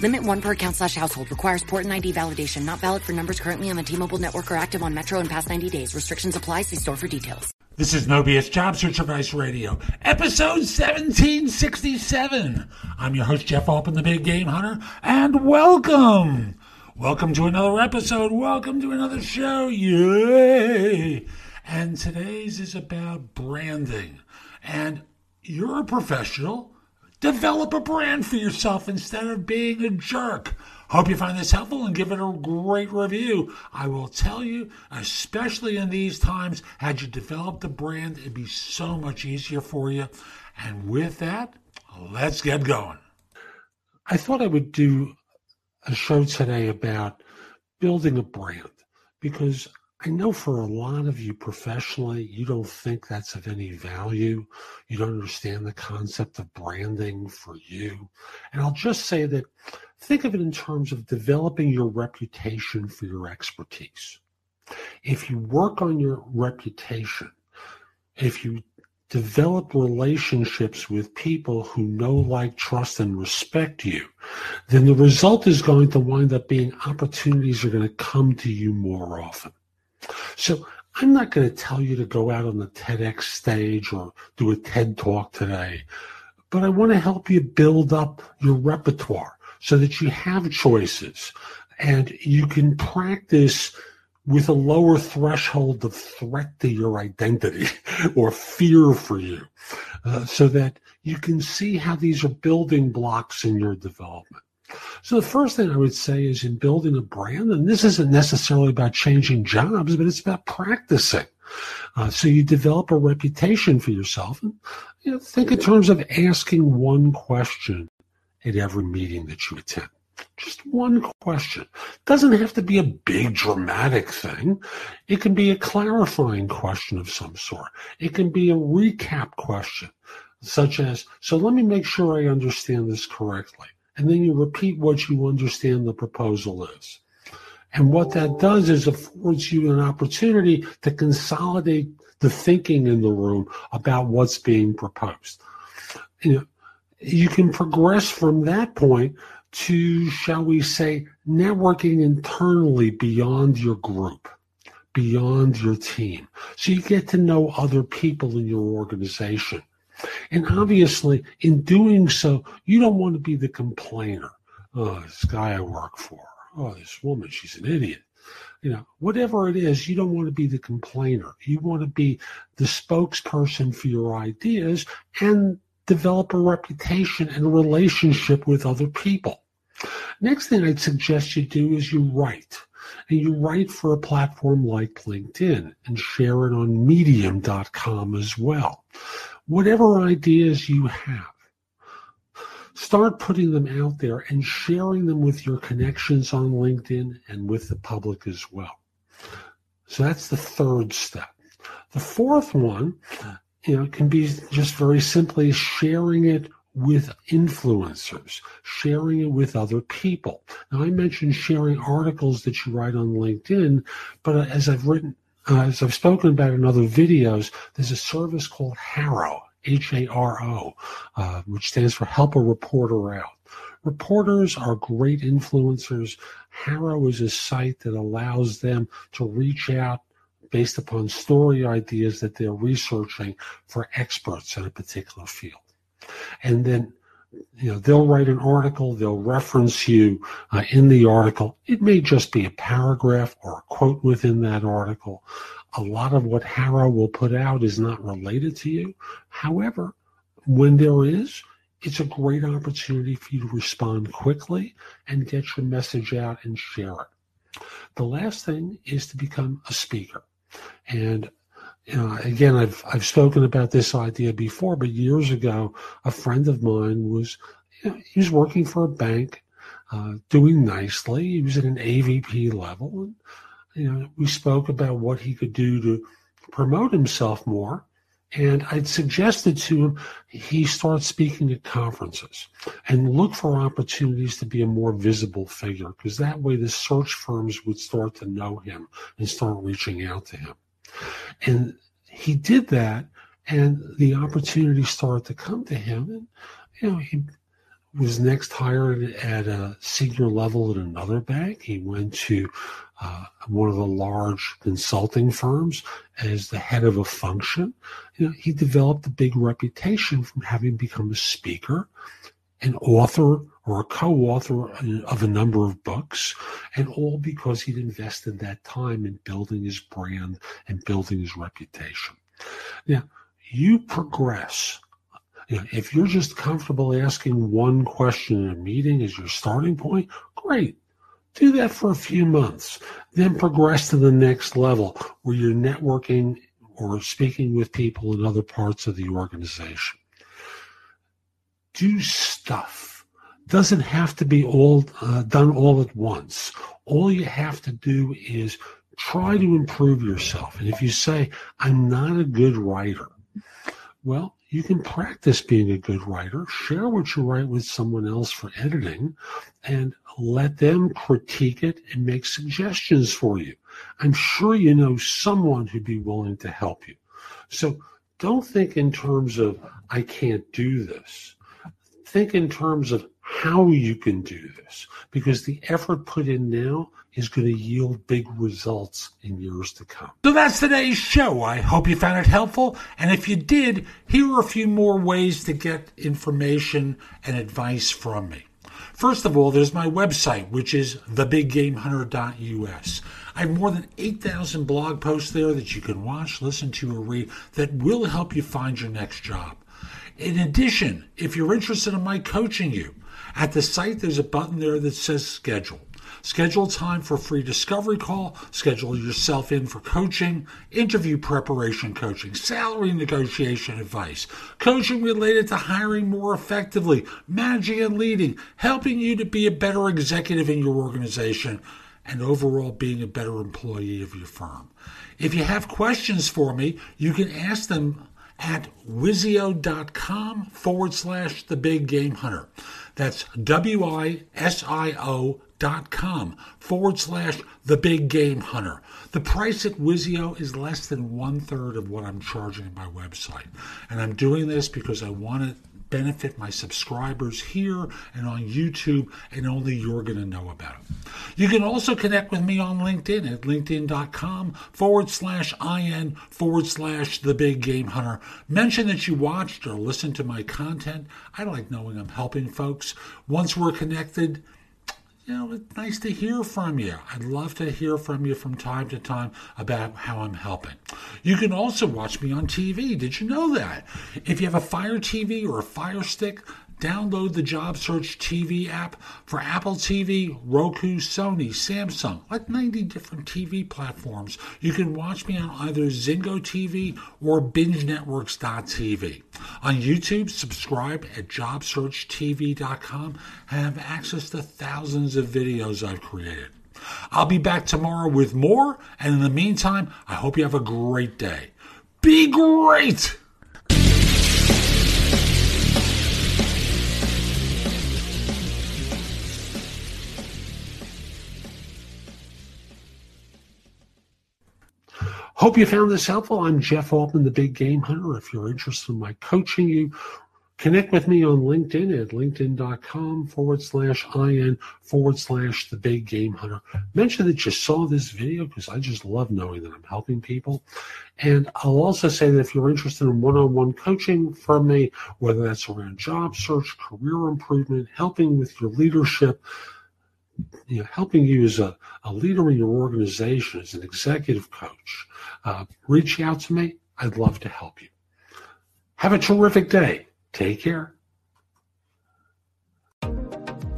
Limit one per account slash household. Requires port and ID validation. Not valid for numbers currently on the T-Mobile network or active on Metro in past 90 days. Restrictions apply. See store for details. This is No BS Job Search Advice Radio, episode 1767. I'm your host, Jeff Altman, the Big Game Hunter, and welcome. Welcome to another episode. Welcome to another show. Yay! And today's is about branding. And you're a professional. Develop a brand for yourself instead of being a jerk. Hope you find this helpful and give it a great review. I will tell you, especially in these times, had you developed a brand, it'd be so much easier for you. And with that, let's get going. I thought I would do a show today about building a brand because I know for a lot of you professionally, you don't think that's of any value. You don't understand the concept of branding for you. And I'll just say that think of it in terms of developing your reputation for your expertise. If you work on your reputation, if you develop relationships with people who know, like, trust, and respect you, then the result is going to wind up being opportunities are going to come to you more often. So I'm not going to tell you to go out on the TEDx stage or do a TED talk today, but I want to help you build up your repertoire so that you have choices and you can practice with a lower threshold of threat to your identity or fear for you uh, so that you can see how these are building blocks in your development. So the first thing I would say is in building a brand, and this isn't necessarily about changing jobs, but it's about practicing. Uh, so you develop a reputation for yourself, and you know, think in terms of asking one question at every meeting that you attend. Just one question. Doesn't have to be a big dramatic thing. It can be a clarifying question of some sort. It can be a recap question, such as, so let me make sure I understand this correctly. And then you repeat what you understand the proposal is. And what that does is affords you an opportunity to consolidate the thinking in the room about what's being proposed. You, know, you can progress from that point to, shall we say, networking internally beyond your group, beyond your team. So you get to know other people in your organization. And obviously, in doing so, you don't want to be the complainer. Oh, this guy I work for. Oh, this woman, she's an idiot. You know, whatever it is, you don't want to be the complainer. You want to be the spokesperson for your ideas and develop a reputation and a relationship with other people. Next thing I'd suggest you do is you write. And you write for a platform like LinkedIn and share it on medium.com as well. Whatever ideas you have, start putting them out there and sharing them with your connections on LinkedIn and with the public as well. So that's the third step. The fourth one you know, can be just very simply sharing it with influencers, sharing it with other people. Now, I mentioned sharing articles that you write on LinkedIn, but as I've written, uh, as I've spoken about in other videos, there's a service called Haro, H-A-R-O, uh, which stands for Help a Reporter Out. Reporters are great influencers. Haro is a site that allows them to reach out based upon story ideas that they're researching for experts in a particular field. And then, you know, they'll write an article, they'll reference you uh, in the article. It may just be a paragraph or a quote within that article. A lot of what Haro will put out is not related to you. However, when there is, it's a great opportunity for you to respond quickly and get your message out and share it. The last thing is to become a speaker. And you know, again, I've I've spoken about this idea before, but years ago, a friend of mine was you know, he was working for a bank, uh, doing nicely. He was at an AVP level, and you know, we spoke about what he could do to promote himself more. And I'd suggested to him he start speaking at conferences and look for opportunities to be a more visible figure because that way the search firms would start to know him and start reaching out to him. And he did that, and the opportunity started to come to him. And, you know, he was next hired at a senior level at another bank. He went to uh, one of the large consulting firms as the head of a function. You know, he developed a big reputation from having become a speaker, an author or a co-author of a number of books, and all because he'd invested that time in building his brand and building his reputation. Now, you progress. You know, if you're just comfortable asking one question in a meeting as your starting point, great. Do that for a few months, then progress to the next level where you're networking or speaking with people in other parts of the organization. Do stuff. Doesn't have to be all uh, done all at once. All you have to do is try to improve yourself. And if you say, I'm not a good writer, well, you can practice being a good writer, share what you write with someone else for editing, and let them critique it and make suggestions for you. I'm sure you know someone who'd be willing to help you. So don't think in terms of, I can't do this. Think in terms of how you can do this because the effort put in now is going to yield big results in years to come. So that's today's show. I hope you found it helpful. And if you did, here are a few more ways to get information and advice from me. First of all, there's my website, which is thebiggamehunter.us. I have more than 8,000 blog posts there that you can watch, listen to, or read that will help you find your next job. In addition, if you're interested in my coaching you, at the site there's a button there that says schedule. Schedule time for free discovery call, schedule yourself in for coaching, interview preparation coaching, salary negotiation advice, coaching related to hiring more effectively, managing and leading, helping you to be a better executive in your organization, and overall being a better employee of your firm. If you have questions for me, you can ask them at wisio.com forward slash the big game hunter. That's W I S I O dot com forward slash the big game hunter. The price at Wisio is less than one third of what I'm charging my website. And I'm doing this because I want to benefit my subscribers here and on YouTube, and only you're going to know about it. You can also connect with me on LinkedIn at linkedin.com forward slash IN forward slash the big game hunter. Mention that you watched or listened to my content. I like knowing I'm helping folks. Once we're connected, you know, it's nice to hear from you. I'd love to hear from you from time to time about how I'm helping. You can also watch me on TV. Did you know that? If you have a Fire TV or a Fire Stick, Download the Job Search TV app for Apple TV, Roku, Sony, Samsung, like 90 different TV platforms. You can watch me on either Zingo TV or BingeNetworks.tv. On YouTube, subscribe at JobSearchTV.com and have access to thousands of videos I've created. I'll be back tomorrow with more, and in the meantime, I hope you have a great day. Be great! Hope you found this helpful. I'm Jeff Altman, the Big Game Hunter. If you're interested in my coaching you, connect with me on LinkedIn at linkedin.com forward slash IN forward slash the Big Game Hunter. Mention that you saw this video because I just love knowing that I'm helping people. And I'll also say that if you're interested in one on one coaching from me, whether that's around job search, career improvement, helping with your leadership, you know, helping you as a, a leader in your organization, as an executive coach, uh, reach out to me. I'd love to help you. Have a terrific day. Take care.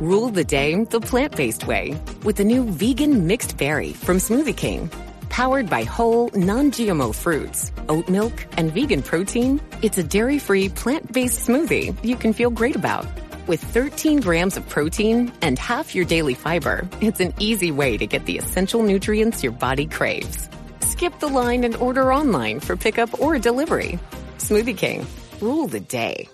Rule the day the plant based way with the new vegan mixed berry from Smoothie King. Powered by whole, non GMO fruits, oat milk, and vegan protein, it's a dairy free, plant based smoothie you can feel great about. With 13 grams of protein and half your daily fiber, it's an easy way to get the essential nutrients your body craves. Skip the line and order online for pickup or delivery. Smoothie King, rule the day.